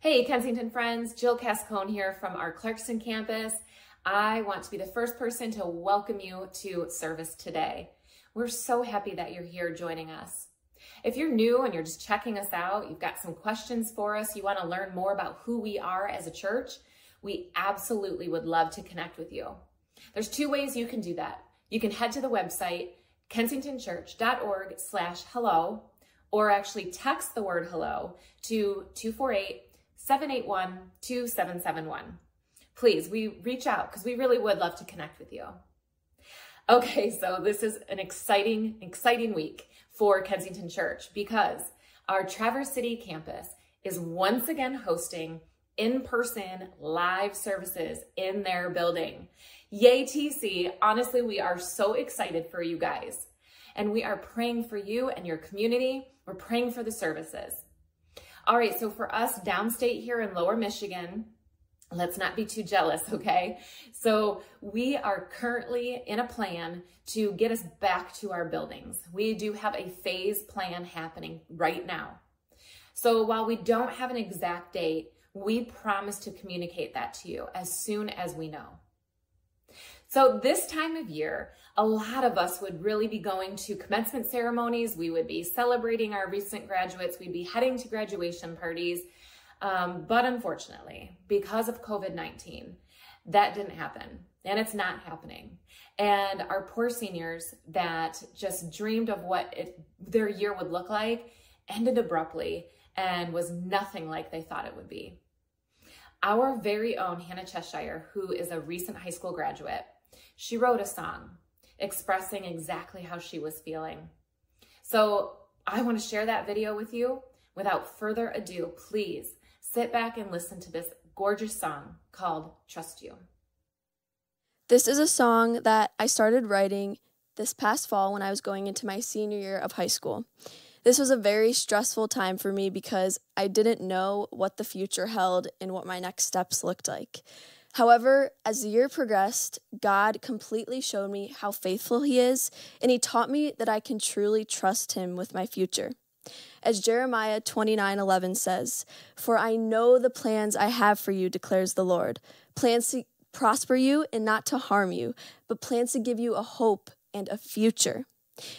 Hey, Kensington friends, Jill Cascone here from our Clarkston campus. I want to be the first person to welcome you to service today. We're so happy that you're here joining us. If you're new and you're just checking us out, you've got some questions for us, you want to learn more about who we are as a church, we absolutely would love to connect with you. There's two ways you can do that. You can head to the website, kensingtonchurch.org slash hello, or actually text the word hello to 248 781 2771. Please, we reach out because we really would love to connect with you. Okay, so this is an exciting, exciting week for Kensington Church because our Traverse City campus is once again hosting in person live services in their building. Yay, TC. Honestly, we are so excited for you guys. And we are praying for you and your community. We're praying for the services. All right, so for us downstate here in lower Michigan, let's not be too jealous, okay? So we are currently in a plan to get us back to our buildings. We do have a phase plan happening right now. So while we don't have an exact date, we promise to communicate that to you as soon as we know. So this time of year, a lot of us would really be going to commencement ceremonies. We would be celebrating our recent graduates. We'd be heading to graduation parties. Um, but unfortunately, because of COVID-19, that didn't happen and it's not happening. And our poor seniors that just dreamed of what it, their year would look like ended abruptly and was nothing like they thought it would be. Our very own Hannah Cheshire, who is a recent high school graduate, she wrote a song expressing exactly how she was feeling. So I want to share that video with you. Without further ado, please sit back and listen to this gorgeous song called Trust You. This is a song that I started writing this past fall when I was going into my senior year of high school. This was a very stressful time for me because I didn't know what the future held and what my next steps looked like. However, as the year progressed, God completely showed me how faithful He is, and He taught me that I can truly trust Him with my future. As Jeremiah 29 11 says, For I know the plans I have for you, declares the Lord plans to prosper you and not to harm you, but plans to give you a hope and a future.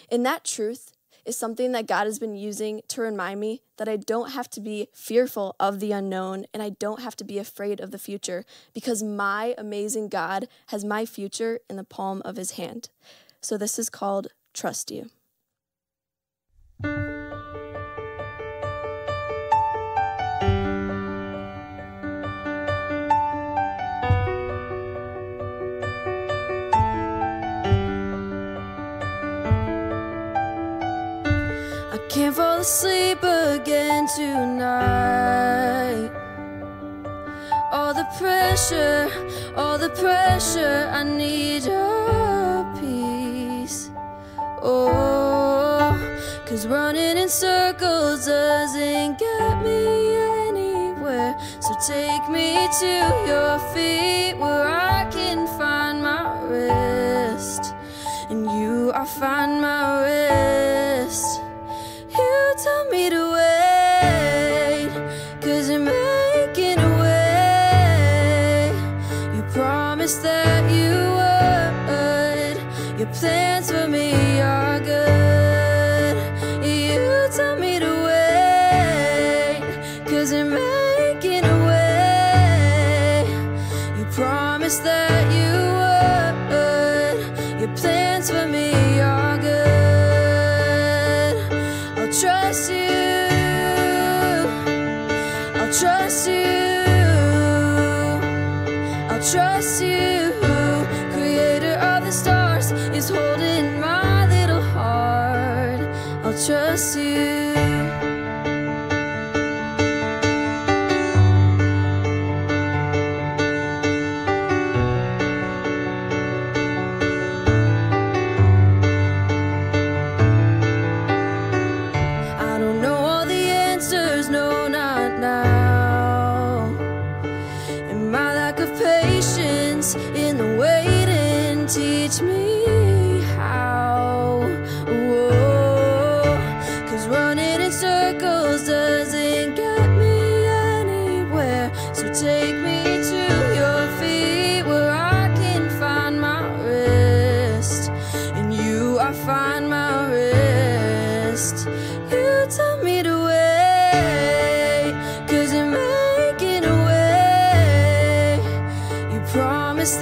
In that truth, is something that God has been using to remind me that I don't have to be fearful of the unknown and I don't have to be afraid of the future because my amazing God has my future in the palm of his hand. So this is called Trust You. Can't fall asleep again tonight. All the pressure, all the pressure, I need your peace. Oh, cause running in circles doesn't get me anywhere. So take me to your feet where I can find my rest. And you, I find my rest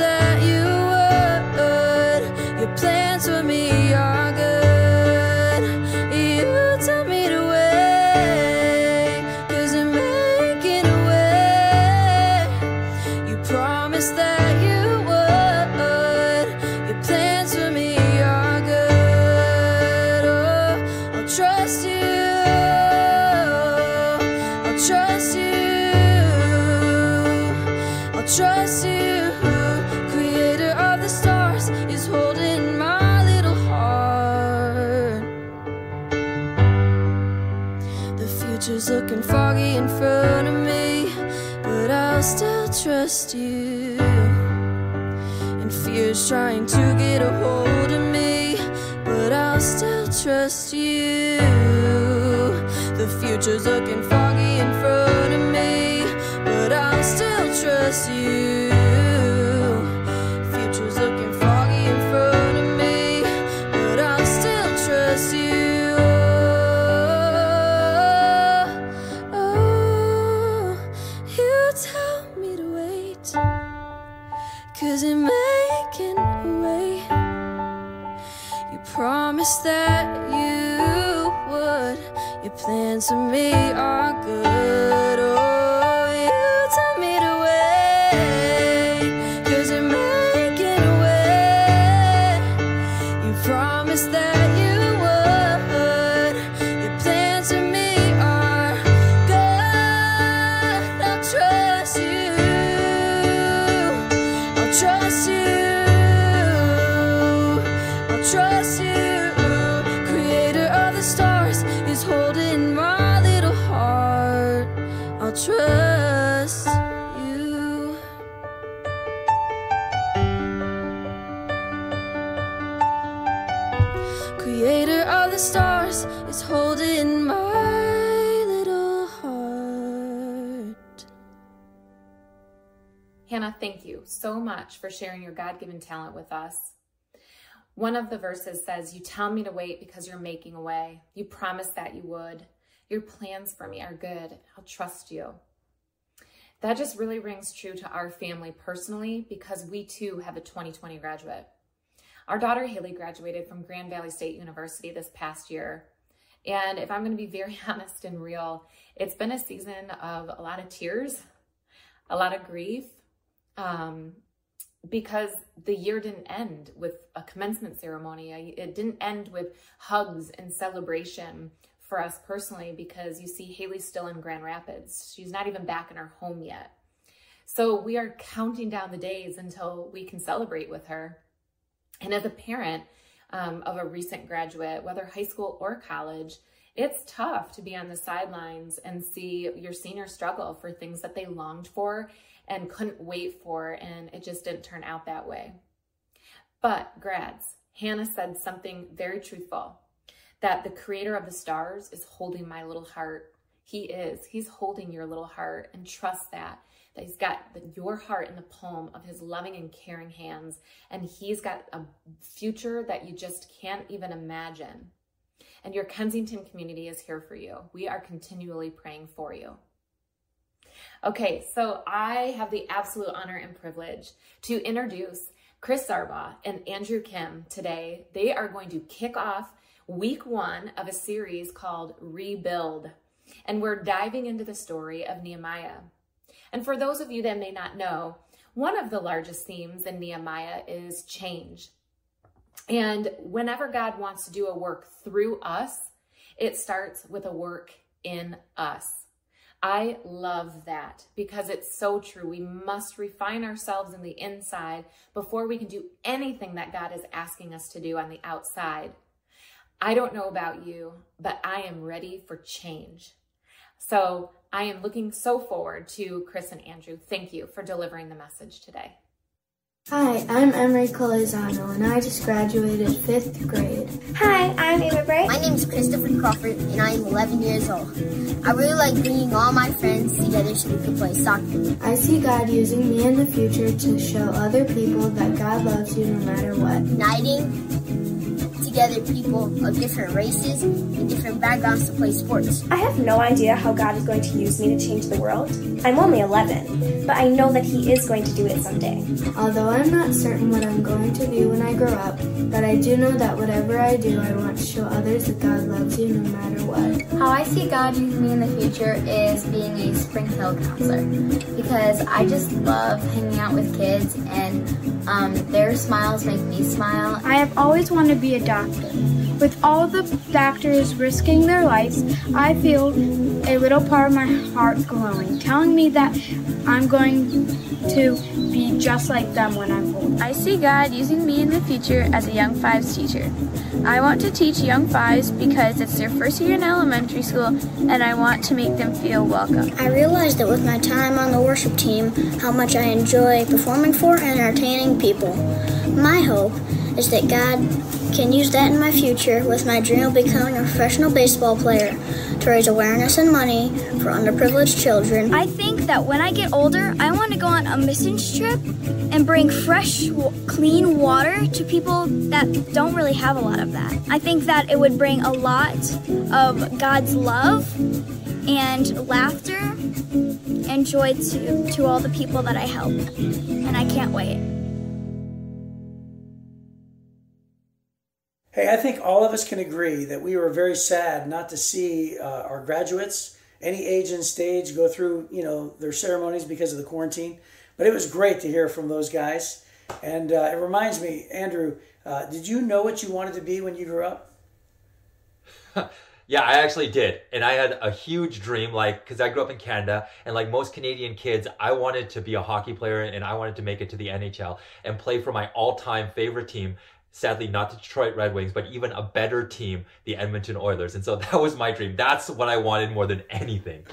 that you Trying to get a hold of me, but I'll still trust you. The future's looking foggy in front of me, but I'll still trust you. Trust you. Creator of the stars is holding my little heart. I'll trust you. Creator of the stars is holding my little heart. Hannah, thank you so much for sharing your God given talent with us. One of the verses says, You tell me to wait because you're making a way. You promised that you would. Your plans for me are good. I'll trust you. That just really rings true to our family personally because we too have a 2020 graduate. Our daughter Haley graduated from Grand Valley State University this past year. And if I'm going to be very honest and real, it's been a season of a lot of tears, a lot of grief, um, because the year didn't end with a commencement ceremony. I- It didn't end with hugs and celebration for us personally because you see Haley's still in Grand Rapids. She's not even back in her home yet. So we are counting down the days until we can celebrate with her. And as a parent um, of a recent graduate, whether high school or college, it's tough to be on the sidelines and see your senior struggle for things that they longed for and couldn't wait for, and it just didn't turn out that way. But, grads, Hannah said something very truthful that the creator of the stars is holding my little heart. He is. He's holding your little heart, and trust that. That he's got the, your heart in the palm of his loving and caring hands, and he's got a future that you just can't even imagine. And your Kensington community is here for you. We are continually praying for you. Okay, so I have the absolute honor and privilege to introduce Chris Zarbaugh and Andrew Kim today. They are going to kick off week one of a series called Rebuild. And we're diving into the story of Nehemiah. And for those of you that may not know, one of the largest themes in Nehemiah is change. And whenever God wants to do a work through us, it starts with a work in us. I love that because it's so true. We must refine ourselves in the inside before we can do anything that God is asking us to do on the outside. I don't know about you, but I am ready for change. So I am looking so forward to Chris and Andrew. Thank you for delivering the message today. Hi, I'm Emery Colizano, and I just graduated fifth grade. Hi, I'm Ava Bright. My name is Christopher Crawford, and I am 11 years old. I really like bringing all my friends together so we can play soccer. I see God using me in the future to show other people that God loves you no matter what. Uniting together people of different races and different backgrounds to play sports. I have no idea how God is going to use me to change the world. I'm only 11, but I know that He is going to do it someday. Although I'm not certain what I'm going to be when I grow up, but I do know that whatever I do, I want to show others that God loves you no matter what. How I see God using me in the future is being a Spring Hill counselor because I just love hanging out with kids and um, their smiles make me smile. I have always wanted to be a doctor. With all the doctors risking their lives, I feel a little part of my heart glowing, telling me that I'm going to be just like them when I'm old. I see God using me in the future as a Young Fives teacher. I want to teach Young Fives because it's their first year in elementary school and I want to make them feel welcome. I realized that with my time on the worship team, how much I enjoy performing for and entertaining people. My hope is that God can use that in my future with my dream of becoming a professional baseball player to raise awareness and money for underprivileged children. I think that when I get older, I want to go on a missions trip and bring fresh, clean water to people that don't really have a lot of that. I think that it would bring a lot of God's love and laughter and joy to, to all the people that I help. And I can't wait. Hey, I think all of us can agree that we were very sad not to see uh, our graduates, any age and stage, go through you know their ceremonies because of the quarantine. But it was great to hear from those guys, and uh, it reminds me, Andrew, uh, did you know what you wanted to be when you grew up? Yeah, I actually did. And I had a huge dream, like, because I grew up in Canada, and like most Canadian kids, I wanted to be a hockey player and I wanted to make it to the NHL and play for my all time favorite team, sadly not the Detroit Red Wings, but even a better team, the Edmonton Oilers. And so that was my dream. That's what I wanted more than anything.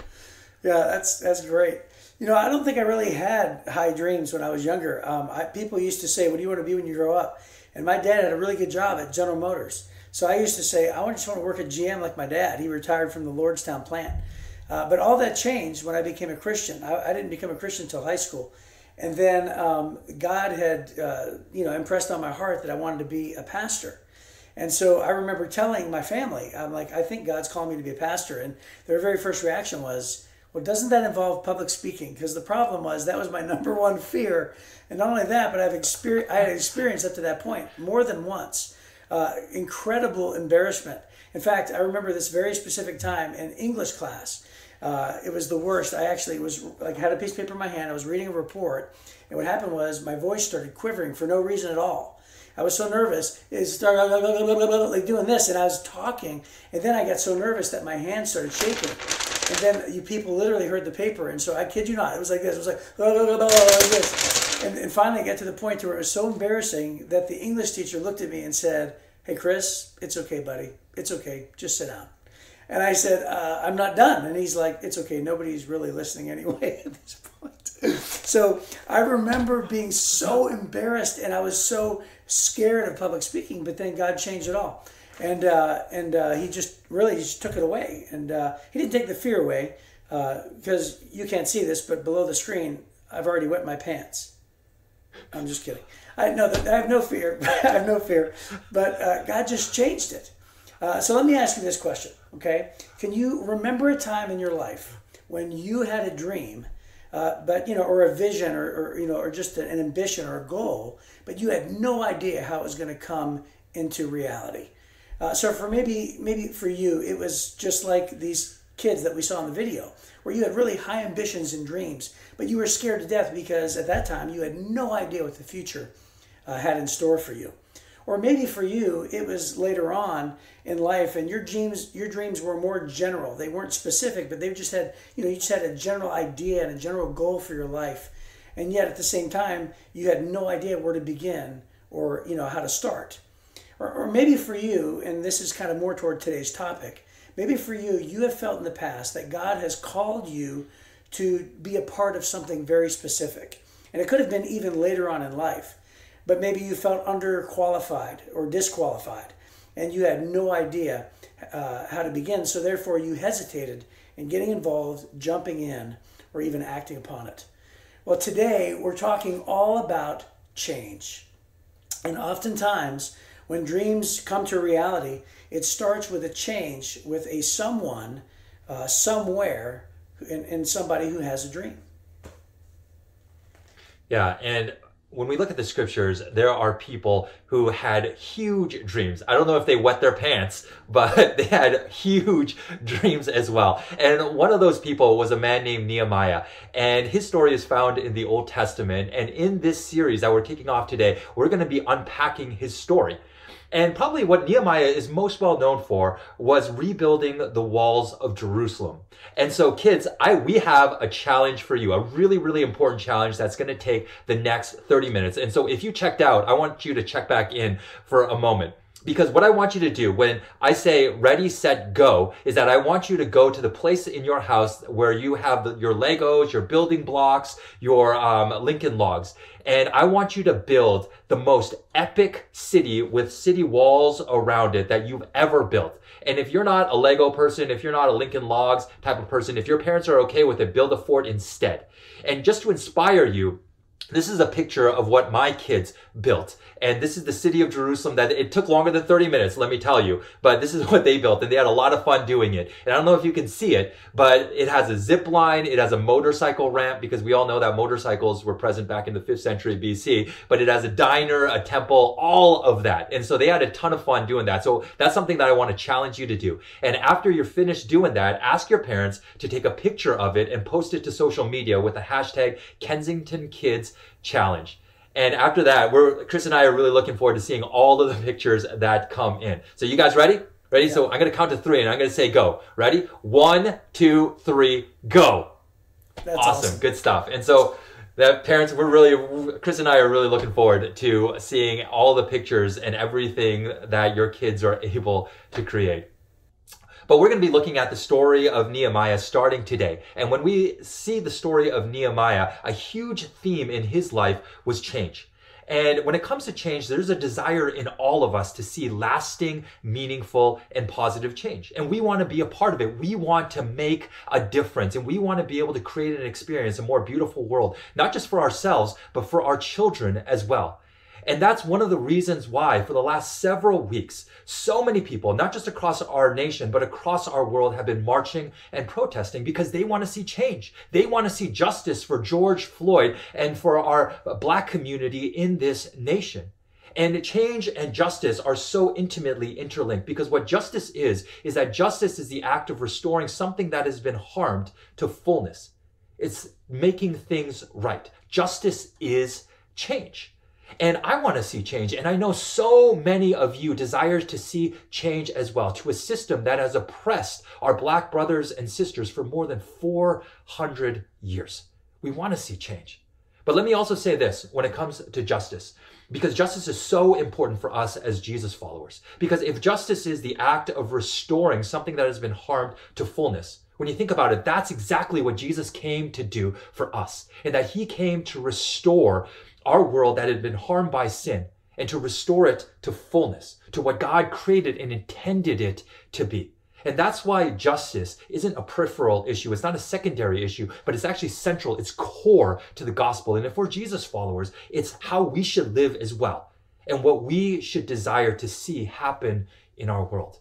Yeah, that's that's great. You know, I don't think I really had high dreams when I was younger. Um, I, people used to say, "What do you want to be when you grow up?" And my dad had a really good job at General Motors, so I used to say, "I just want to work at GM like my dad." He retired from the Lordstown plant, uh, but all that changed when I became a Christian. I, I didn't become a Christian until high school. And then um, God had, uh, you know, impressed on my heart that I wanted to be a pastor. And so I remember telling my family, I'm like, I think God's calling me to be a pastor. And their very first reaction was, well, doesn't that involve public speaking? Because the problem was that was my number one fear. And not only that, but I've experienced, I had experienced up to that point more than once uh, incredible embarrassment. In fact, I remember this very specific time in English class. Uh, it was the worst. I actually was like had a piece of paper in my hand. I was reading a report, and what happened was my voice started quivering for no reason at all. I was so nervous. It started like doing this, and I was talking, and then I got so nervous that my hands started shaking. And then you people literally heard the paper, and so I kid you not, it was like this. It was like, like this. And, and finally, I got to the point where it was so embarrassing that the English teacher looked at me and said, "Hey, Chris, it's okay, buddy. It's okay. Just sit down." And I said, uh, I'm not done. And he's like, it's okay. Nobody's really listening anyway at this point. so I remember being so embarrassed and I was so scared of public speaking, but then God changed it all. And, uh, and uh, he just really just took it away. And uh, he didn't take the fear away because uh, you can't see this, but below the screen, I've already wet my pants. I'm just kidding. I know that I have no fear. I have no fear, but uh, God just changed it. So let me ask you this question, okay? Can you remember a time in your life when you had a dream, uh, but you know, or a vision, or, or you know, or just an ambition or a goal, but you had no idea how it was going to come into reality? Uh, so for maybe maybe for you, it was just like these kids that we saw in the video, where you had really high ambitions and dreams, but you were scared to death because at that time you had no idea what the future uh, had in store for you. Or maybe for you, it was later on in life, and your dreams your dreams were more general. They weren't specific, but they just had you know you just had a general idea and a general goal for your life, and yet at the same time you had no idea where to begin or you know how to start. Or, or maybe for you, and this is kind of more toward today's topic. Maybe for you, you have felt in the past that God has called you to be a part of something very specific. And it could have been even later on in life. But maybe you felt underqualified or disqualified, and you had no idea uh, how to begin. So therefore, you hesitated in getting involved, jumping in, or even acting upon it. Well, today we're talking all about change. And oftentimes, when dreams come to reality, it starts with a change with a someone, uh, somewhere, and, and somebody who has a dream. Yeah, and when we look at the scriptures, there are people who had huge dreams. I don't know if they wet their pants, but they had huge dreams as well. And one of those people was a man named Nehemiah. And his story is found in the Old Testament. And in this series that we're kicking off today, we're going to be unpacking his story. And probably what Nehemiah is most well known for was rebuilding the walls of Jerusalem. And so kids, I, we have a challenge for you, a really, really important challenge that's going to take the next 30 minutes. And so if you checked out, I want you to check back in for a moment because what I want you to do when I say ready, set, go is that I want you to go to the place in your house where you have the, your Legos, your building blocks, your um, Lincoln logs. And I want you to build the most epic city with city walls around it that you've ever built. And if you're not a Lego person, if you're not a Lincoln Logs type of person, if your parents are okay with it, build a fort instead. And just to inspire you, this is a picture of what my kids built. And this is the city of Jerusalem that it took longer than 30 minutes, let me tell you. But this is what they built and they had a lot of fun doing it. And I don't know if you can see it, but it has a zip line. It has a motorcycle ramp because we all know that motorcycles were present back in the 5th century BC, but it has a diner, a temple, all of that. And so they had a ton of fun doing that. So that's something that I want to challenge you to do. And after you're finished doing that, ask your parents to take a picture of it and post it to social media with the hashtag Kensington Kids Challenge. And after that, we're Chris and I are really looking forward to seeing all of the pictures that come in. So you guys ready? Ready? Yeah. So I'm gonna count to three and I'm gonna say go. Ready? One, two, three, go. That's awesome. awesome. Good stuff. And so that parents, we're really, Chris and I are really looking forward to seeing all the pictures and everything that your kids are able to create. But we're going to be looking at the story of Nehemiah starting today. And when we see the story of Nehemiah, a huge theme in his life was change. And when it comes to change, there's a desire in all of us to see lasting, meaningful, and positive change. And we want to be a part of it. We want to make a difference and we want to be able to create an experience, a more beautiful world, not just for ourselves, but for our children as well. And that's one of the reasons why, for the last several weeks, so many people, not just across our nation, but across our world, have been marching and protesting because they want to see change. They want to see justice for George Floyd and for our black community in this nation. And change and justice are so intimately interlinked because what justice is, is that justice is the act of restoring something that has been harmed to fullness. It's making things right. Justice is change. And I want to see change. And I know so many of you desire to see change as well to a system that has oppressed our black brothers and sisters for more than 400 years. We want to see change. But let me also say this when it comes to justice, because justice is so important for us as Jesus followers. Because if justice is the act of restoring something that has been harmed to fullness, when you think about it, that's exactly what Jesus came to do for us, and that he came to restore our world that had been harmed by sin and to restore it to fullness, to what God created and intended it to be. And that's why justice isn't a peripheral issue. It's not a secondary issue, but it's actually central. It's core to the gospel. And if we're Jesus followers, it's how we should live as well and what we should desire to see happen in our world.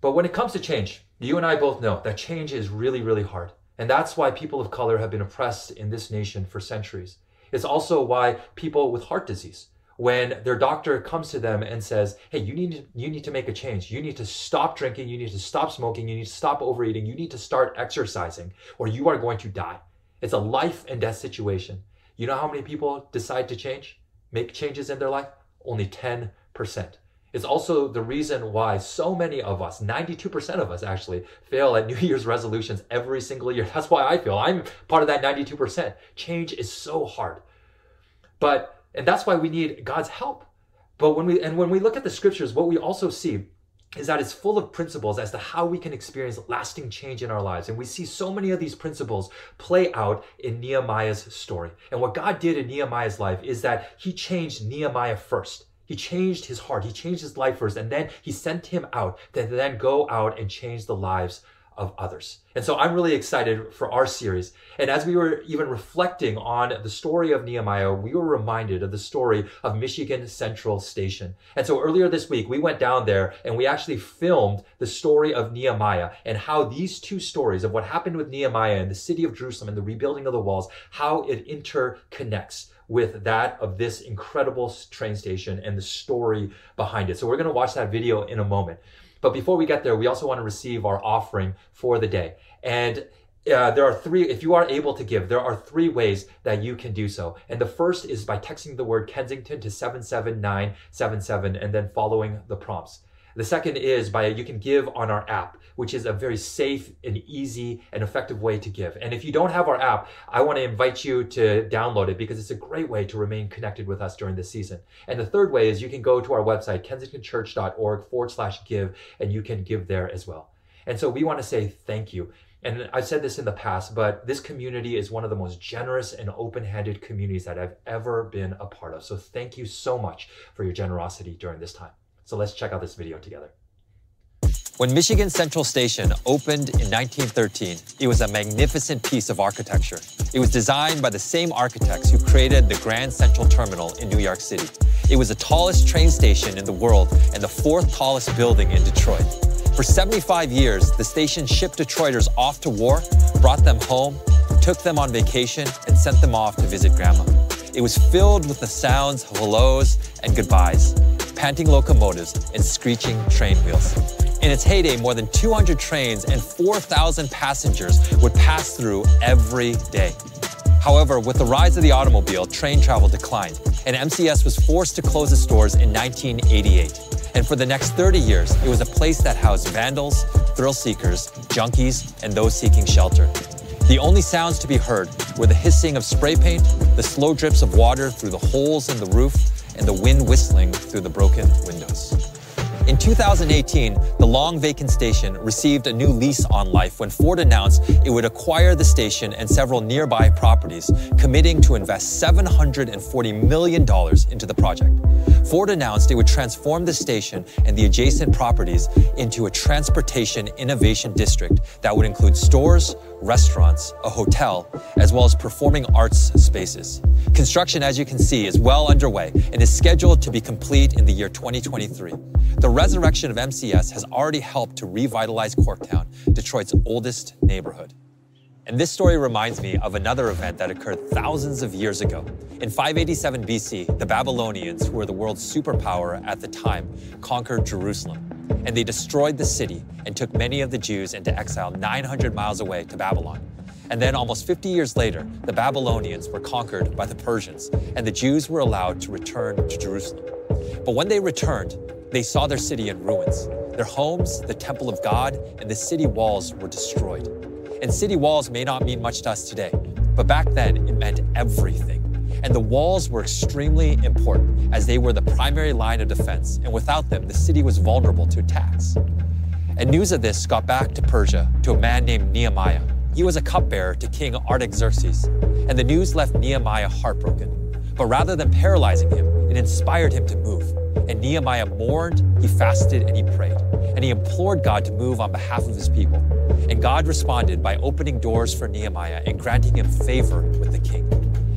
But when it comes to change, you and I both know that change is really, really hard. And that's why people of color have been oppressed in this nation for centuries. It's also why people with heart disease, when their doctor comes to them and says, "Hey, you need to, you need to make a change. You need to stop drinking. You need to stop smoking. You need to stop overeating. You need to start exercising, or you are going to die." It's a life and death situation. You know how many people decide to change, make changes in their life? Only 10%. It's also the reason why so many of us, 92% of us actually, fail at New Year's resolutions every single year. That's why I feel I'm part of that 92%. Change is so hard. But, and that's why we need God's help. But when we, and when we look at the scriptures, what we also see is that it's full of principles as to how we can experience lasting change in our lives. And we see so many of these principles play out in Nehemiah's story. And what God did in Nehemiah's life is that he changed Nehemiah first. He changed his heart. He changed his life first. And then he sent him out to then go out and change the lives of others. And so I'm really excited for our series. And as we were even reflecting on the story of Nehemiah, we were reminded of the story of Michigan Central Station. And so earlier this week, we went down there and we actually filmed the story of Nehemiah and how these two stories of what happened with Nehemiah and the city of Jerusalem and the rebuilding of the walls, how it interconnects with that of this incredible train station and the story behind it. So we're going to watch that video in a moment. But before we get there, we also want to receive our offering for the day. And uh, there are three, if you are able to give, there are three ways that you can do so. And the first is by texting the word Kensington to 77977 and then following the prompts. The second is by you can give on our app, which is a very safe and easy and effective way to give. And if you don't have our app, I want to invite you to download it because it's a great way to remain connected with us during this season. And the third way is you can go to our website, kensingtonchurch.org forward slash give, and you can give there as well. And so we want to say thank you. And I've said this in the past, but this community is one of the most generous and open handed communities that I've ever been a part of. So thank you so much for your generosity during this time. So let's check out this video together. When Michigan Central Station opened in 1913, it was a magnificent piece of architecture. It was designed by the same architects who created the Grand Central Terminal in New York City. It was the tallest train station in the world and the fourth tallest building in Detroit. For 75 years, the station shipped Detroiters off to war, brought them home, took them on vacation, and sent them off to visit grandma. It was filled with the sounds of hellos and goodbyes, panting locomotives, and screeching train wheels. In its heyday, more than 200 trains and 4,000 passengers would pass through every day. However, with the rise of the automobile, train travel declined, and MCS was forced to close its doors in 1988. And for the next 30 years, it was a place that housed vandals, thrill seekers, junkies, and those seeking shelter. The only sounds to be heard were the hissing of spray paint, the slow drips of water through the holes in the roof, and the wind whistling through the broken windows. In 2018, the long vacant station received a new lease on life when Ford announced it would acquire the station and several nearby properties, committing to invest $740 million into the project. Ford announced it would transform the station and the adjacent properties into a transportation innovation district that would include stores, restaurants, a hotel, as well as performing arts spaces. Construction, as you can see, is well underway and is scheduled to be complete in the year 2023. The resurrection of MCS has already helped to revitalize Corktown, Detroit's oldest neighborhood. And this story reminds me of another event that occurred thousands of years ago. In 587 BC, the Babylonians, who were the world's superpower at the time, conquered Jerusalem. And they destroyed the city and took many of the Jews into exile 900 miles away to Babylon. And then, almost 50 years later, the Babylonians were conquered by the Persians, and the Jews were allowed to return to Jerusalem. But when they returned, they saw their city in ruins. Their homes, the temple of God, and the city walls were destroyed. And city walls may not mean much to us today, but back then it meant everything. And the walls were extremely important as they were the primary line of defense, and without them, the city was vulnerable to attacks. And news of this got back to Persia to a man named Nehemiah. He was a cupbearer to King Artaxerxes, and the news left Nehemiah heartbroken. But rather than paralyzing him, it inspired him to move. And Nehemiah mourned, he fasted, and he prayed. And he implored God to move on behalf of his people. And God responded by opening doors for Nehemiah and granting him favor with the king.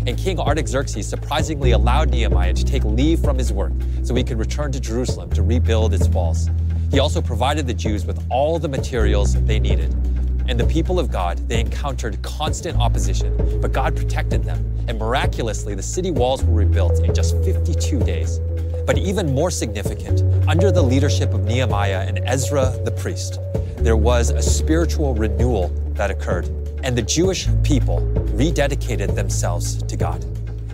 And King Artaxerxes surprisingly allowed Nehemiah to take leave from his work so he could return to Jerusalem to rebuild its walls. He also provided the Jews with all the materials they needed. And the people of God, they encountered constant opposition, but God protected them. And miraculously, the city walls were rebuilt in just 52 days. But even more significant, under the leadership of Nehemiah and Ezra the priest, there was a spiritual renewal that occurred, and the Jewish people rededicated themselves to God.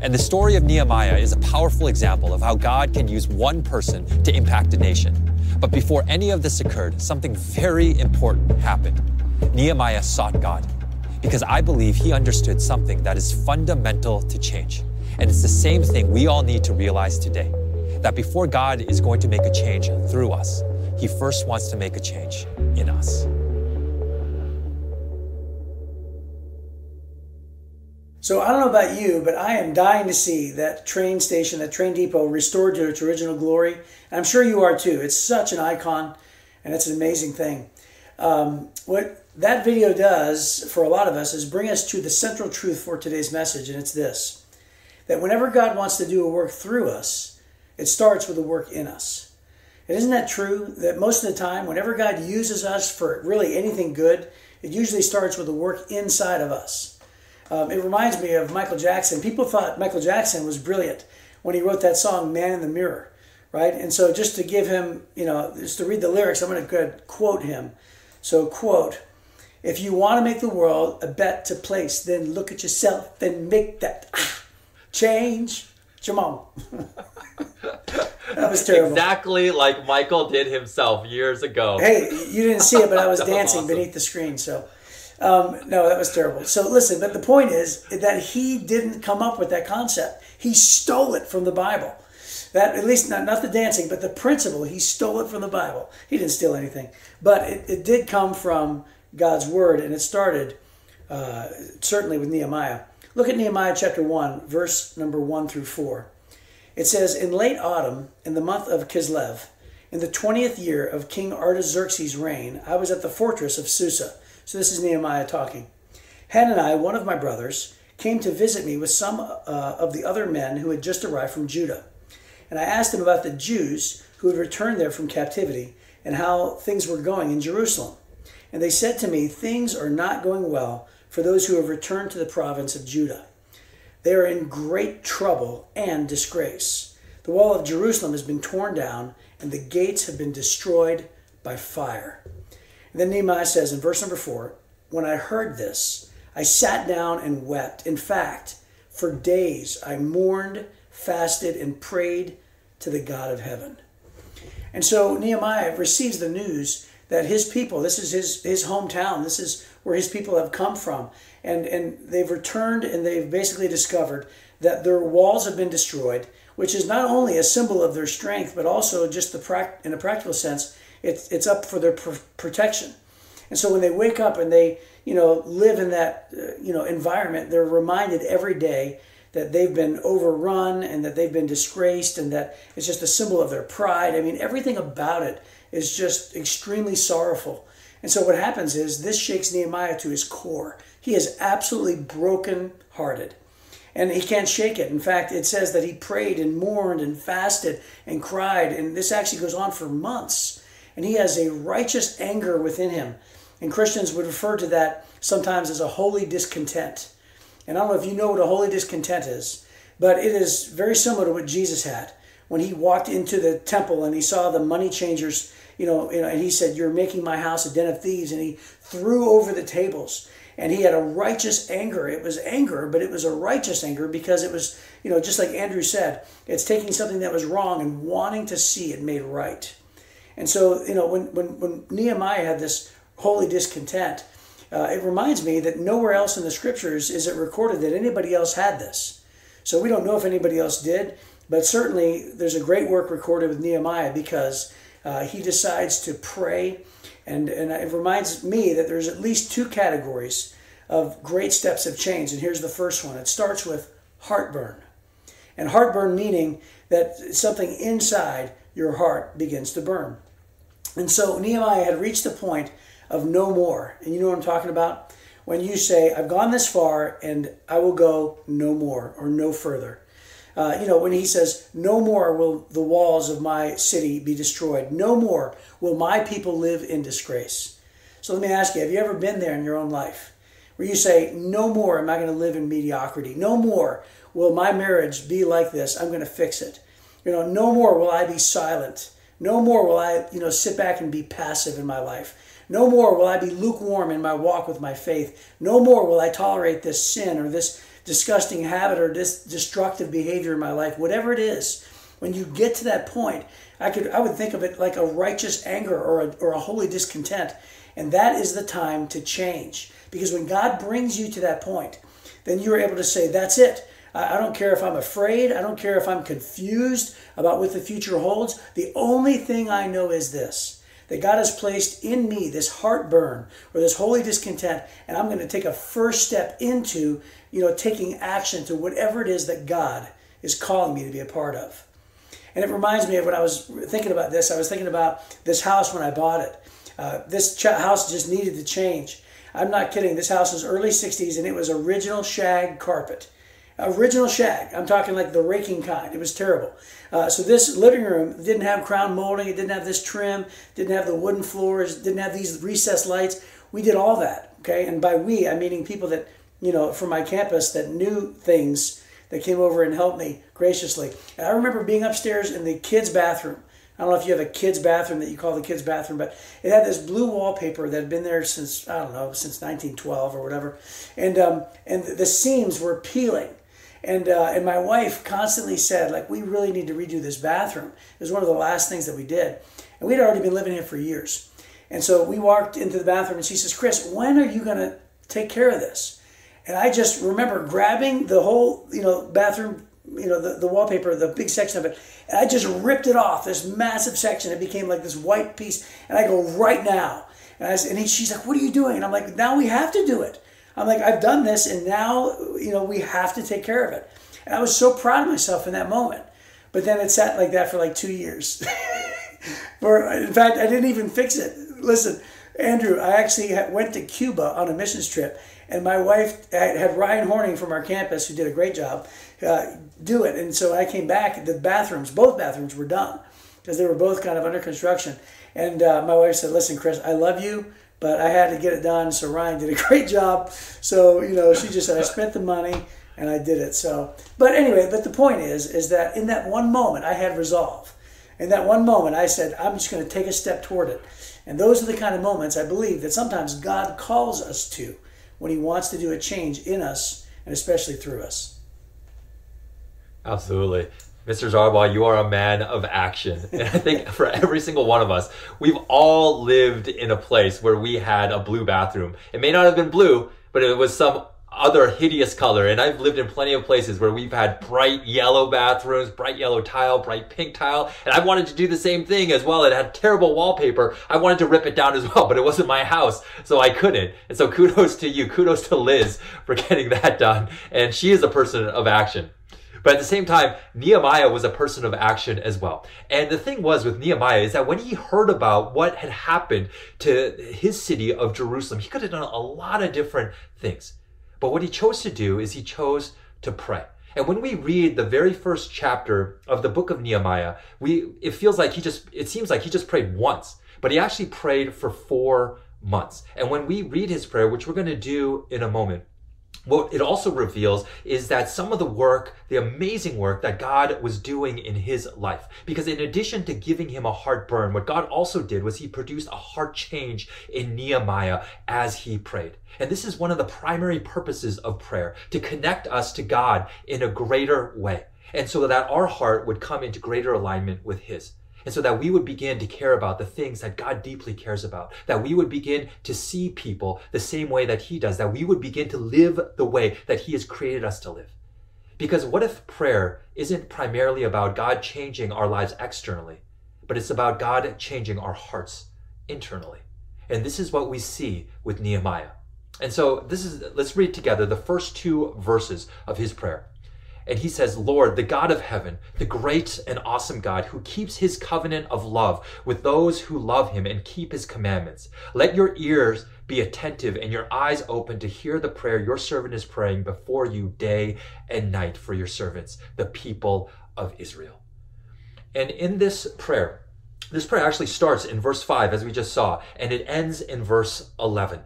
And the story of Nehemiah is a powerful example of how God can use one person to impact a nation. But before any of this occurred, something very important happened. Nehemiah sought God because I believe he understood something that is fundamental to change. And it's the same thing we all need to realize today that before God is going to make a change through us, He first wants to make a change in us. So I don't know about you, but I am dying to see that train station, that train depot restored to its original glory. And I'm sure you are too. It's such an icon and it's an amazing thing. Um, what that video does for a lot of us is bring us to the central truth for today's message, and it's this that whenever God wants to do a work through us, it starts with the work in us. And isn't that true? That most of the time, whenever God uses us for really anything good, it usually starts with the work inside of us. Um, it reminds me of Michael Jackson. People thought Michael Jackson was brilliant when he wrote that song "Man in the Mirror," right? And so, just to give him, you know, just to read the lyrics, I'm going to quote him. So, quote: "If you want to make the world a better place, then look at yourself and make that change." Jamal. that was terrible. Exactly like Michael did himself years ago. Hey, you didn't see it, but I was dancing awesome. beneath the screen, so. Um, no, that was terrible. So listen, but the point is that he didn't come up with that concept. He stole it from the Bible. That at least not, not the dancing, but the principle. He stole it from the Bible. He didn't steal anything, but it, it did come from God's word, and it started uh, certainly with Nehemiah. Look at Nehemiah chapter one, verse number one through four. It says, "In late autumn, in the month of Kislev, in the twentieth year of King Artaxerxes' reign, I was at the fortress of Susa." So this is Nehemiah talking. Hanani, one of my brothers, came to visit me with some uh, of the other men who had just arrived from Judah. And I asked him about the Jews who had returned there from captivity and how things were going in Jerusalem. And they said to me, Things are not going well for those who have returned to the province of Judah. They are in great trouble and disgrace. The wall of Jerusalem has been torn down, and the gates have been destroyed by fire. And then Nehemiah says in verse number four, When I heard this, I sat down and wept. In fact, for days I mourned, fasted, and prayed to the God of heaven. And so Nehemiah receives the news that his people, this is his, his hometown, this is where his people have come from. And, and they've returned and they've basically discovered that their walls have been destroyed, which is not only a symbol of their strength, but also just the in a practical sense, it's, it's up for their pr- protection. And so when they wake up and they, you know, live in that, uh, you know, environment, they're reminded every day that they've been overrun and that they've been disgraced and that it's just a symbol of their pride. I mean, everything about it is just extremely sorrowful. And so what happens is this shakes Nehemiah to his core. He is absolutely broken hearted and he can't shake it. In fact, it says that he prayed and mourned and fasted and cried, and this actually goes on for months and he has a righteous anger within him. And Christians would refer to that sometimes as a holy discontent. And I don't know if you know what a holy discontent is, but it is very similar to what Jesus had when he walked into the temple and he saw the money changers, you know, you know, and he said, "You're making my house a den of thieves," and he threw over the tables. And he had a righteous anger. It was anger, but it was a righteous anger because it was, you know, just like Andrew said, it's taking something that was wrong and wanting to see it made right. And so, you know, when, when, when Nehemiah had this holy discontent, uh, it reminds me that nowhere else in the scriptures is it recorded that anybody else had this. So we don't know if anybody else did, but certainly there's a great work recorded with Nehemiah because uh, he decides to pray. And, and it reminds me that there's at least two categories of great steps of change. And here's the first one it starts with heartburn. And heartburn meaning that something inside your heart begins to burn. And so Nehemiah had reached the point of no more. And you know what I'm talking about? When you say, I've gone this far and I will go no more or no further. Uh, you know, when he says, No more will the walls of my city be destroyed, no more will my people live in disgrace. So let me ask you, have you ever been there in your own life where you say, No more am I going to live in mediocrity? No more will my marriage be like this. I'm going to fix it. You know, no more will I be silent. No more will I, you know, sit back and be passive in my life. No more will I be lukewarm in my walk with my faith. No more will I tolerate this sin or this disgusting habit or destructive behavior in my life. Whatever it is, when you get to that point, I could I would think of it like a righteous anger or a, or a holy discontent. And that is the time to change. Because when God brings you to that point, then you're able to say, that's it. I don't care if I'm afraid. I don't care if I'm confused about what the future holds. The only thing I know is this that God has placed in me this heartburn or this holy discontent, and I'm going to take a first step into, you know, taking action to whatever it is that God is calling me to be a part of. And it reminds me of when I was thinking about this, I was thinking about this house when I bought it. Uh, this ch- house just needed to change. I'm not kidding. This house was early 60s and it was original shag carpet. Original shag. I'm talking like the raking kind. It was terrible. Uh, so this living room didn't have crown molding. It didn't have this trim. Didn't have the wooden floors. Didn't have these recessed lights. We did all that. Okay, and by we, I'm meaning people that you know from my campus that knew things that came over and helped me graciously. I remember being upstairs in the kids' bathroom. I don't know if you have a kids' bathroom that you call the kids' bathroom, but it had this blue wallpaper that had been there since I don't know since 1912 or whatever, and um, and the seams were peeling and, uh, and my wife constantly said, like, we really need to redo this bathroom. It was one of the last things that we did. And we'd already been living here for years. And so we walked into the bathroom and she says, Chris, when are you going to take care of this? And I just remember grabbing the whole, you know, bathroom, you know, the, the wallpaper, the big section of it, and I just ripped it off, this massive section. It became like this white piece. And I go, right now. And, I, and he, she's like, what are you doing? And I'm like, now we have to do it. I'm like, I've done this, and now you know we have to take care of it. And I was so proud of myself in that moment. But then it sat like that for like two years. for in fact, I didn't even fix it. Listen, Andrew, I actually went to Cuba on a missions trip, and my wife had Ryan Horning from our campus, who did a great job, uh, do it. And so I came back. The bathrooms, both bathrooms, were done because they were both kind of under construction. And uh, my wife said, "Listen, Chris, I love you." But I had to get it done. So Ryan did a great job. So you know, she just said I spent the money and I did it. So, but anyway, but the point is, is that in that one moment I had resolve. In that one moment, I said I'm just going to take a step toward it. And those are the kind of moments I believe that sometimes God calls us to when He wants to do a change in us and especially through us. Absolutely. Mr. Zarbaugh, you are a man of action. And I think for every single one of us, we've all lived in a place where we had a blue bathroom. It may not have been blue, but it was some other hideous color. And I've lived in plenty of places where we've had bright yellow bathrooms, bright yellow tile, bright pink tile. And I wanted to do the same thing as well. It had terrible wallpaper. I wanted to rip it down as well, but it wasn't my house, so I couldn't. And so kudos to you. Kudos to Liz for getting that done. And she is a person of action. But at the same time, Nehemiah was a person of action as well. And the thing was with Nehemiah is that when he heard about what had happened to his city of Jerusalem, he could have done a lot of different things. But what he chose to do is he chose to pray. And when we read the very first chapter of the book of Nehemiah, we it feels like he just it seems like he just prayed once, but he actually prayed for 4 months. And when we read his prayer, which we're going to do in a moment, what it also reveals is that some of the work, the amazing work that God was doing in his life. Because in addition to giving him a heartburn, what God also did was he produced a heart change in Nehemiah as he prayed. And this is one of the primary purposes of prayer, to connect us to God in a greater way. And so that our heart would come into greater alignment with his. And so that we would begin to care about the things that God deeply cares about, that we would begin to see people the same way that He does, that we would begin to live the way that He has created us to live. Because what if prayer isn't primarily about God changing our lives externally, but it's about God changing our hearts internally? And this is what we see with Nehemiah. And so this is let's read together the first two verses of his prayer. And he says, Lord, the God of heaven, the great and awesome God who keeps his covenant of love with those who love him and keep his commandments. Let your ears be attentive and your eyes open to hear the prayer your servant is praying before you day and night for your servants, the people of Israel. And in this prayer, this prayer actually starts in verse 5, as we just saw, and it ends in verse 11.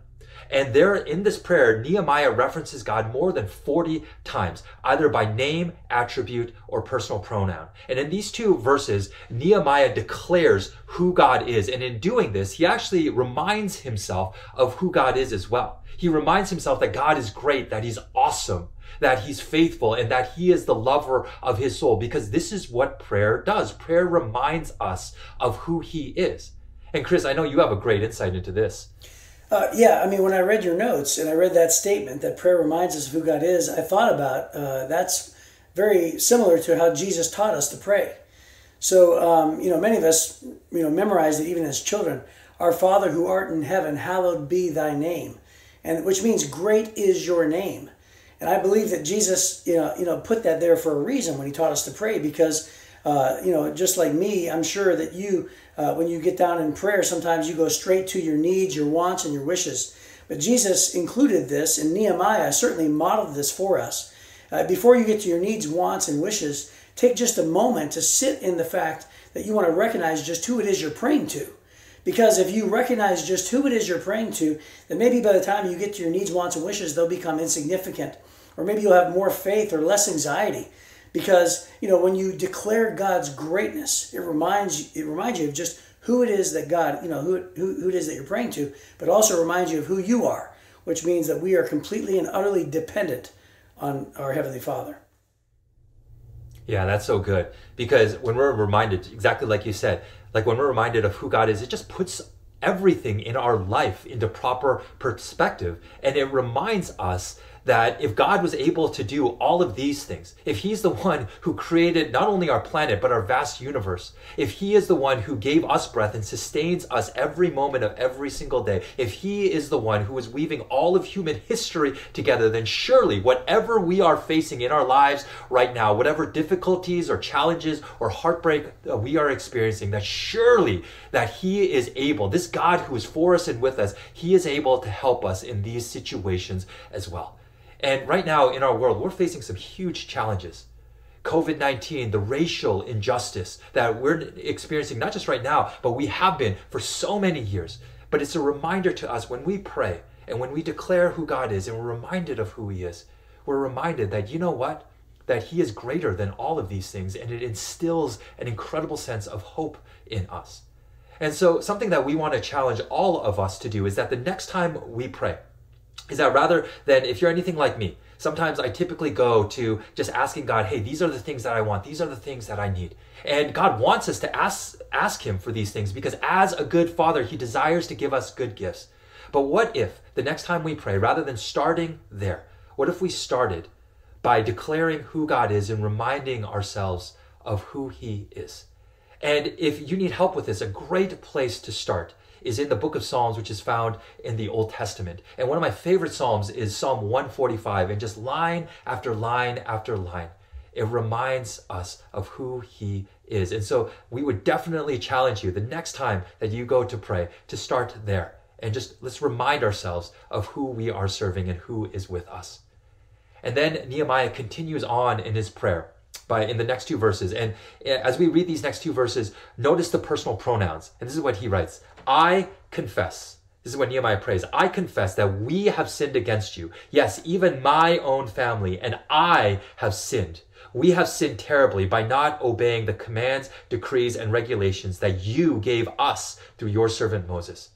And there in this prayer, Nehemiah references God more than 40 times, either by name, attribute, or personal pronoun. And in these two verses, Nehemiah declares who God is. And in doing this, he actually reminds himself of who God is as well. He reminds himself that God is great, that he's awesome, that he's faithful, and that he is the lover of his soul, because this is what prayer does. Prayer reminds us of who he is. And Chris, I know you have a great insight into this. Uh, yeah, I mean, when I read your notes and I read that statement that prayer reminds us of who God is, I thought about uh, that's very similar to how Jesus taught us to pray. So, um, you know, many of us, you know, memorize it even as children. Our Father who art in heaven, hallowed be thy name. And which means great is your name. And I believe that Jesus, you know, you know, put that there for a reason when he taught us to pray because, uh, you know, just like me, I'm sure that you, uh, when you get down in prayer, sometimes you go straight to your needs, your wants, and your wishes. But Jesus included this, and Nehemiah certainly modeled this for us. Uh, before you get to your needs, wants, and wishes, take just a moment to sit in the fact that you want to recognize just who it is you're praying to. Because if you recognize just who it is you're praying to, then maybe by the time you get to your needs, wants, and wishes, they'll become insignificant. Or maybe you'll have more faith or less anxiety. Because, you know, when you declare God's greatness, it reminds it reminds you of just who it is that God, you know, who, who, who it is that you're praying to, but also reminds you of who you are, which means that we are completely and utterly dependent on our Heavenly Father. Yeah, that's so good. Because when we're reminded, exactly like you said, like when we're reminded of who God is, it just puts everything in our life into proper perspective. And it reminds us that if God was able to do all of these things, if He's the one who created not only our planet, but our vast universe, if He is the one who gave us breath and sustains us every moment of every single day, if He is the one who is weaving all of human history together, then surely whatever we are facing in our lives right now, whatever difficulties or challenges or heartbreak we are experiencing, that surely that He is able, this God who is for us and with us, He is able to help us in these situations as well. And right now in our world, we're facing some huge challenges. COVID 19, the racial injustice that we're experiencing, not just right now, but we have been for so many years. But it's a reminder to us when we pray and when we declare who God is and we're reminded of who He is, we're reminded that, you know what? That He is greater than all of these things and it instills an incredible sense of hope in us. And so, something that we want to challenge all of us to do is that the next time we pray, is that rather than if you're anything like me, sometimes I typically go to just asking God, hey, these are the things that I want, these are the things that I need. And God wants us to ask ask him for these things because as a good father, he desires to give us good gifts. But what if the next time we pray, rather than starting there, what if we started by declaring who God is and reminding ourselves of who he is? And if you need help with this, a great place to start is in the book of Psalms, which is found in the Old Testament. And one of my favorite Psalms is Psalm 145, and just line after line after line, it reminds us of who He is. And so we would definitely challenge you the next time that you go to pray to start there. And just let's remind ourselves of who we are serving and who is with us. And then Nehemiah continues on in his prayer by in the next two verses. And eh, as we read these next two verses, notice the personal pronouns. And this is what he writes I confess. This is what Nehemiah prays. I confess that we have sinned against you. Yes, even my own family and I have sinned. We have sinned terribly by not obeying the commands, decrees, and regulations that you gave us through your servant Moses.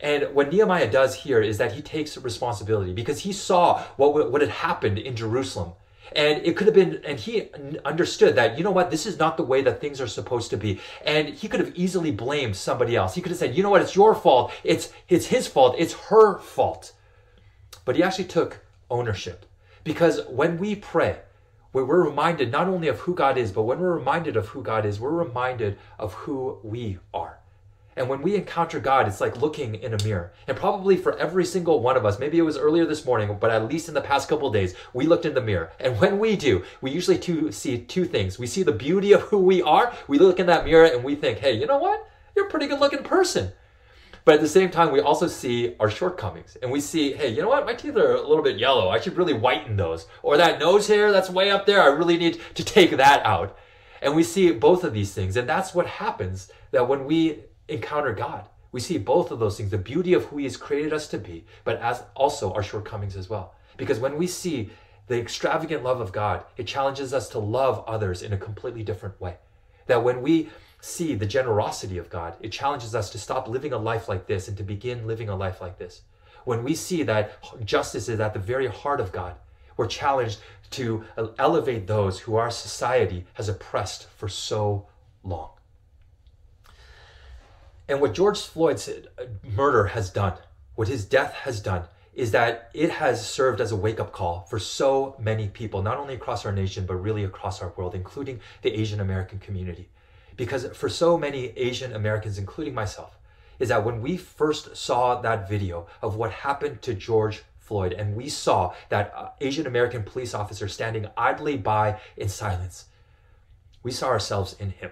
And what Nehemiah does here is that he takes responsibility because he saw what, what had happened in Jerusalem and it could have been, and he understood that, you know what, this is not the way that things are supposed to be. And he could have easily blamed somebody else. He could have said, you know what, it's your fault. It's, it's his fault. It's her fault. But he actually took ownership. Because when we pray, we're reminded not only of who God is, but when we're reminded of who God is, we're reminded of who we are. And when we encounter God, it's like looking in a mirror. And probably for every single one of us, maybe it was earlier this morning, but at least in the past couple days, we looked in the mirror. And when we do, we usually two, see two things. We see the beauty of who we are. We look in that mirror and we think, hey, you know what? You're a pretty good looking person. But at the same time, we also see our shortcomings. And we see, hey, you know what? My teeth are a little bit yellow. I should really whiten those. Or that nose hair that's way up there, I really need to take that out. And we see both of these things. And that's what happens that when we encounter God. We see both of those things, the beauty of who He has created us to be, but as also our shortcomings as well. Because when we see the extravagant love of God, it challenges us to love others in a completely different way. That when we see the generosity of God, it challenges us to stop living a life like this and to begin living a life like this. When we see that justice is at the very heart of God, we're challenged to elevate those who our society has oppressed for so long. And what George Floyd's uh, murder has done, what his death has done, is that it has served as a wake up call for so many people, not only across our nation, but really across our world, including the Asian American community. Because for so many Asian Americans, including myself, is that when we first saw that video of what happened to George Floyd and we saw that uh, Asian American police officer standing idly by in silence, we saw ourselves in him.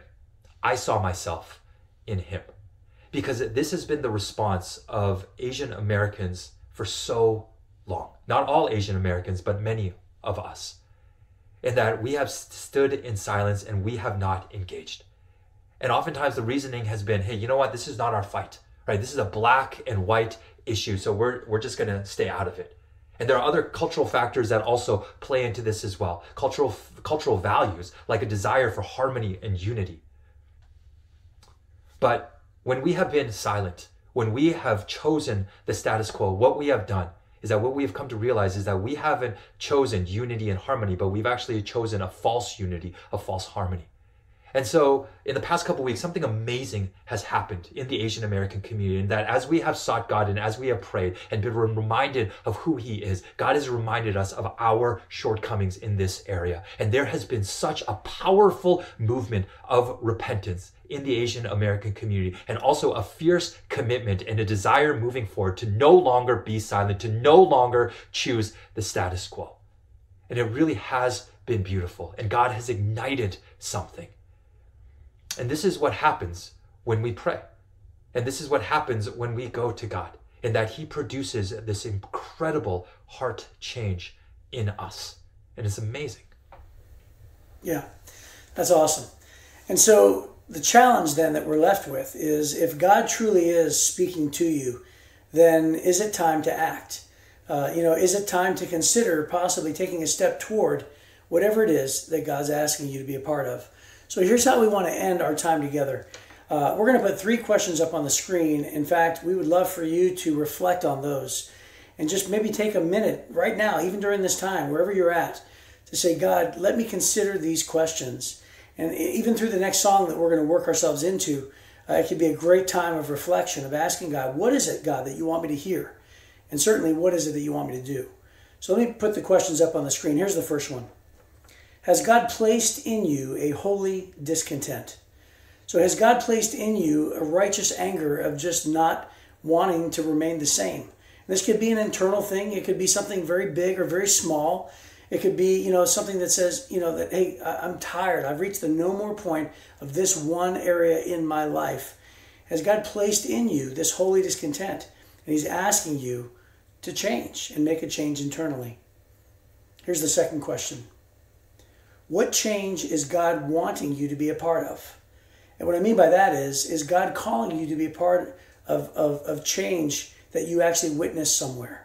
I saw myself in him. Because this has been the response of Asian Americans for so long. Not all Asian Americans, but many of us. In that we have stood in silence and we have not engaged. And oftentimes the reasoning has been, hey, you know what? This is not our fight, right? This is a black and white issue, so we're, we're just going to stay out of it. And there are other cultural factors that also play into this as well. Cultural cultural values like a desire for harmony and unity. But when we have been silent, when we have chosen the status quo, what we have done is that what we have come to realize is that we haven't chosen unity and harmony, but we've actually chosen a false unity, a false harmony. And so, in the past couple weeks, something amazing has happened in the Asian American community. And that as we have sought God and as we have prayed and been reminded of who He is, God has reminded us of our shortcomings in this area. And there has been such a powerful movement of repentance in the Asian American community, and also a fierce commitment and a desire moving forward to no longer be silent, to no longer choose the status quo. And it really has been beautiful. And God has ignited something. And this is what happens when we pray. And this is what happens when we go to God, in that He produces this incredible heart change in us. And it's amazing. Yeah, that's awesome. And so the challenge then that we're left with is if God truly is speaking to you, then is it time to act? Uh, you know, is it time to consider possibly taking a step toward whatever it is that God's asking you to be a part of? So here's how we want to end our time together. Uh, we're going to put three questions up on the screen. In fact, we would love for you to reflect on those and just maybe take a minute right now, even during this time, wherever you're at, to say, God, let me consider these questions. And even through the next song that we're going to work ourselves into, uh, it could be a great time of reflection, of asking God, what is it, God, that you want me to hear? And certainly, what is it that you want me to do? So let me put the questions up on the screen. Here's the first one has God placed in you a holy discontent? So, has God placed in you a righteous anger of just not wanting to remain the same? This could be an internal thing. It could be something very big or very small. It could be, you know, something that says, you know, that, hey, I'm tired. I've reached the no more point of this one area in my life. Has God placed in you this holy discontent? And He's asking you to change and make a change internally. Here's the second question what change is God wanting you to be a part of? And what I mean by that is, is God calling you to be a part of, of, of change that you actually witness somewhere?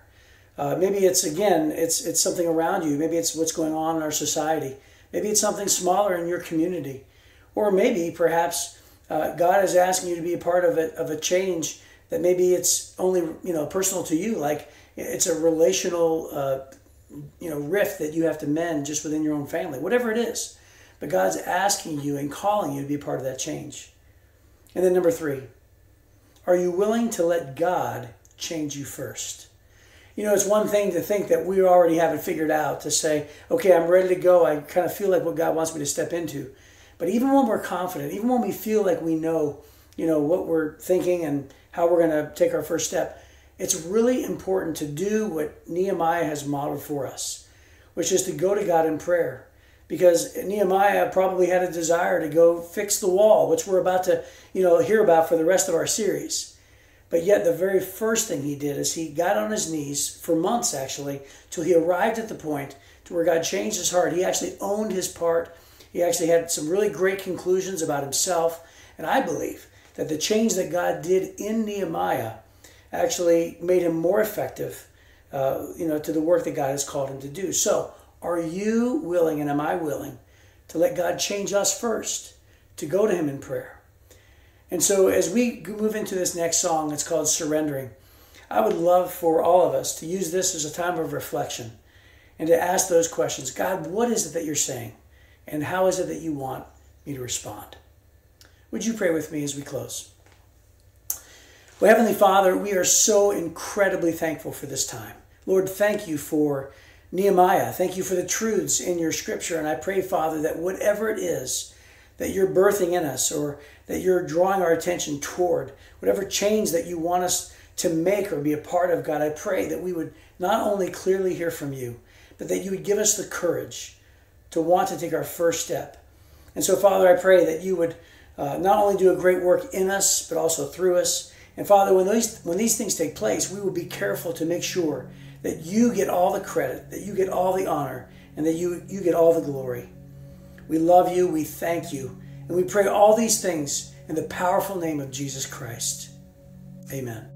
Uh, maybe it's again, it's it's something around you. Maybe it's what's going on in our society. Maybe it's something smaller in your community, or maybe perhaps uh, God is asking you to be a part of a of a change that maybe it's only you know personal to you. Like it's a relational uh, you know rift that you have to mend just within your own family whatever it is but god's asking you and calling you to be a part of that change and then number three are you willing to let god change you first you know it's one thing to think that we already have it figured out to say okay i'm ready to go i kind of feel like what god wants me to step into but even when we're confident even when we feel like we know you know what we're thinking and how we're going to take our first step it's really important to do what Nehemiah has modeled for us, which is to go to God in prayer. Because Nehemiah probably had a desire to go fix the wall, which we're about to, you know, hear about for the rest of our series. But yet the very first thing he did is he got on his knees for months actually, till he arrived at the point to where God changed his heart. He actually owned his part. He actually had some really great conclusions about himself. And I believe that the change that God did in Nehemiah actually made him more effective, uh, you know, to the work that God has called him to do. So, are you willing, and am I willing, to let God change us first, to go to Him in prayer? And so, as we move into this next song, it's called Surrendering. I would love for all of us to use this as a time of reflection and to ask those questions God, what is it that you're saying? And how is it that you want me to respond? Would you pray with me as we close? Well, Heavenly Father, we are so incredibly thankful for this time. Lord, thank you for Nehemiah. Thank you for the truths in your scripture. And I pray, Father, that whatever it is that you're birthing in us or that you're drawing our attention toward, whatever change that you want us to make or be a part of, God, I pray that we would not only clearly hear from you, but that you would give us the courage to want to take our first step. And so, Father, I pray that you would uh, not only do a great work in us, but also through us. And Father, when these, when these things take place, we will be careful to make sure that you get all the credit, that you get all the honor, and that you, you get all the glory. We love you, we thank you, and we pray all these things in the powerful name of Jesus Christ. Amen.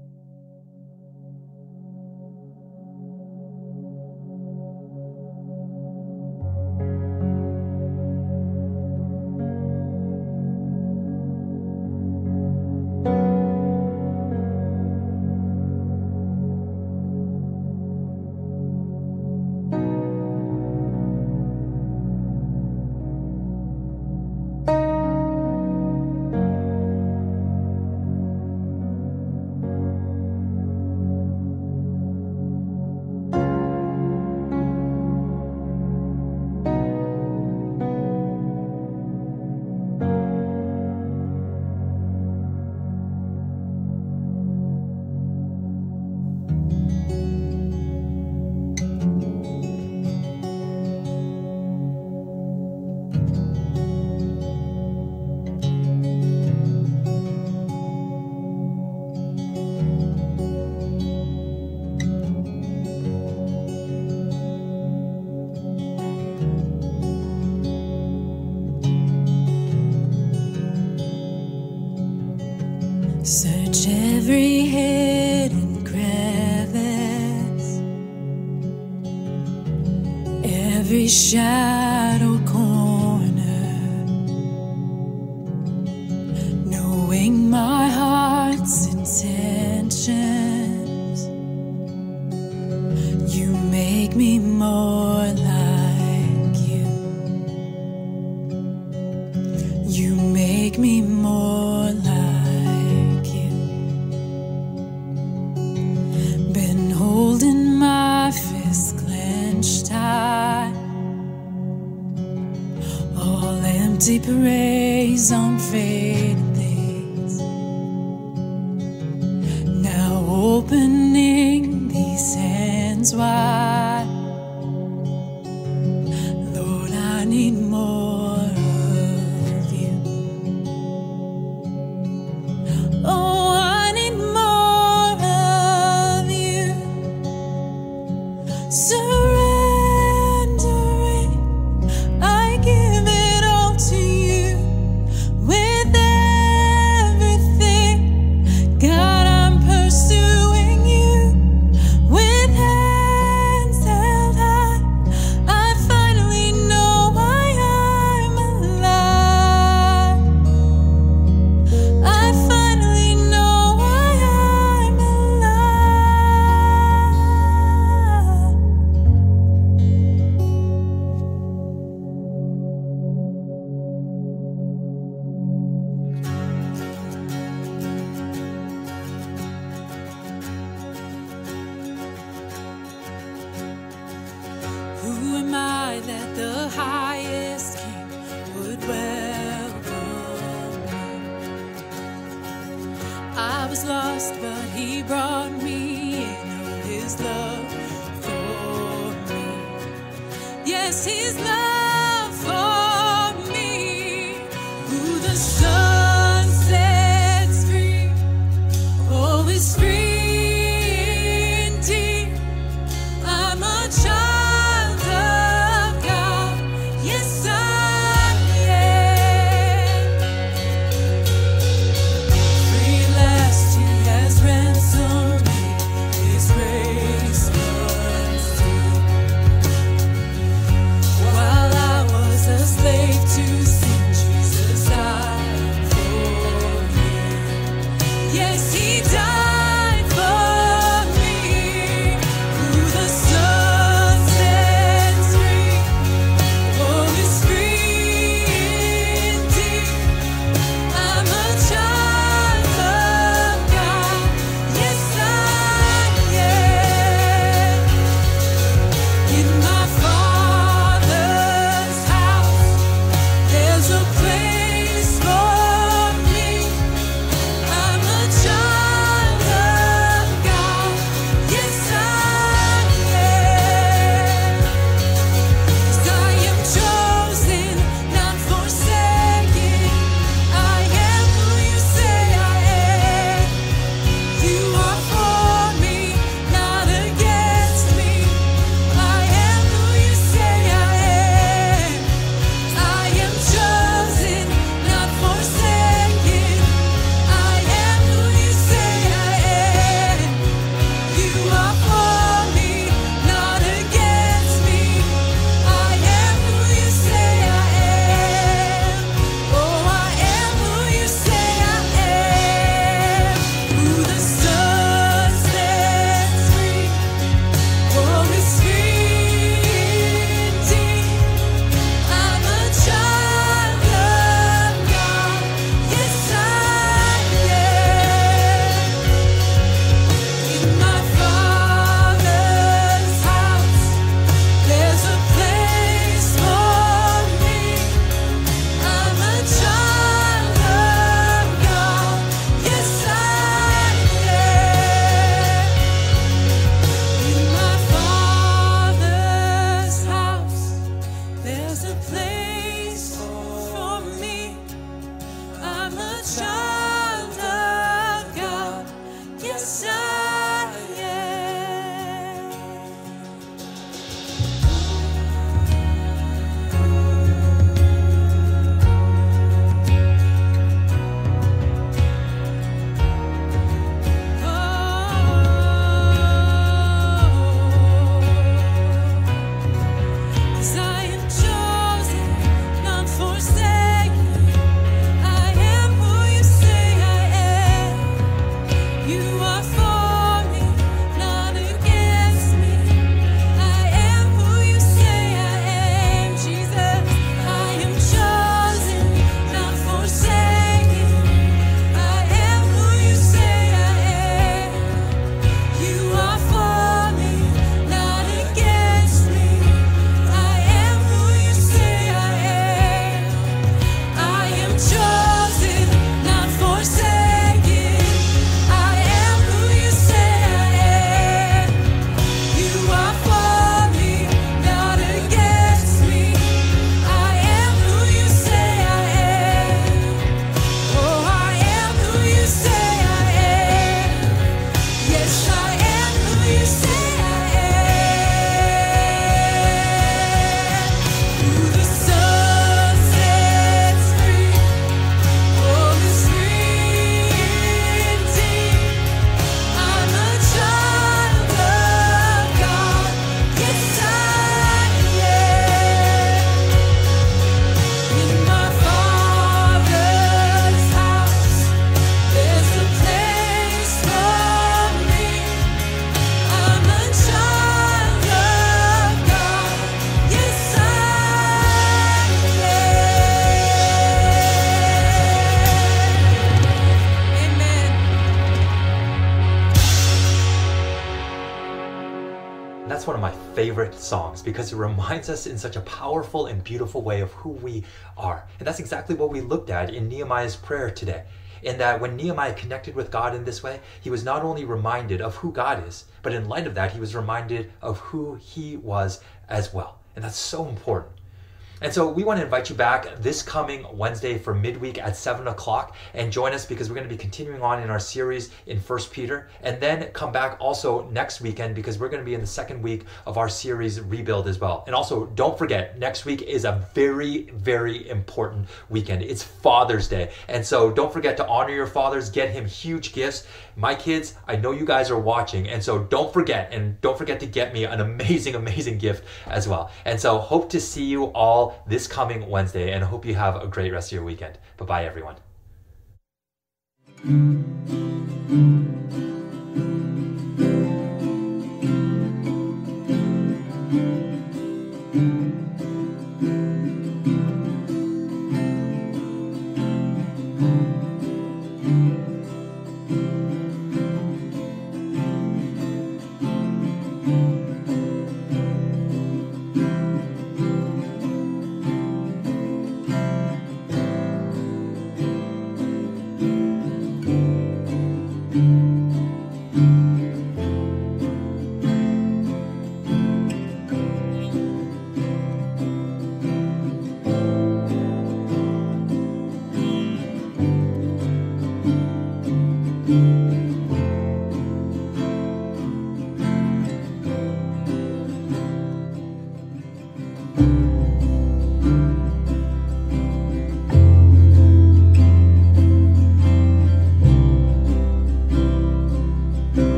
I was lost, but he brought me in. His love for me. Yes, his love songs because it reminds us in such a powerful and beautiful way of who we are. And that's exactly what we looked at in Nehemiah's prayer today. In that when Nehemiah connected with God in this way, he was not only reminded of who God is, but in light of that, he was reminded of who he was as well. And that's so important. And so we want to invite you back this coming Wednesday for midweek at 7 o'clock and join us because we're going to be continuing on in our series in First Peter. And then come back also next weekend because we're going to be in the second week of our series Rebuild as well. And also, don't forget, next week is a very, very important weekend. It's Father's Day. And so don't forget to honor your fathers, get him huge gifts. My kids, I know you guys are watching. And so don't forget, and don't forget to get me an amazing, amazing gift as well. And so hope to see you all this coming Wednesday and I hope you have a great rest of your weekend. Bye bye, everyone.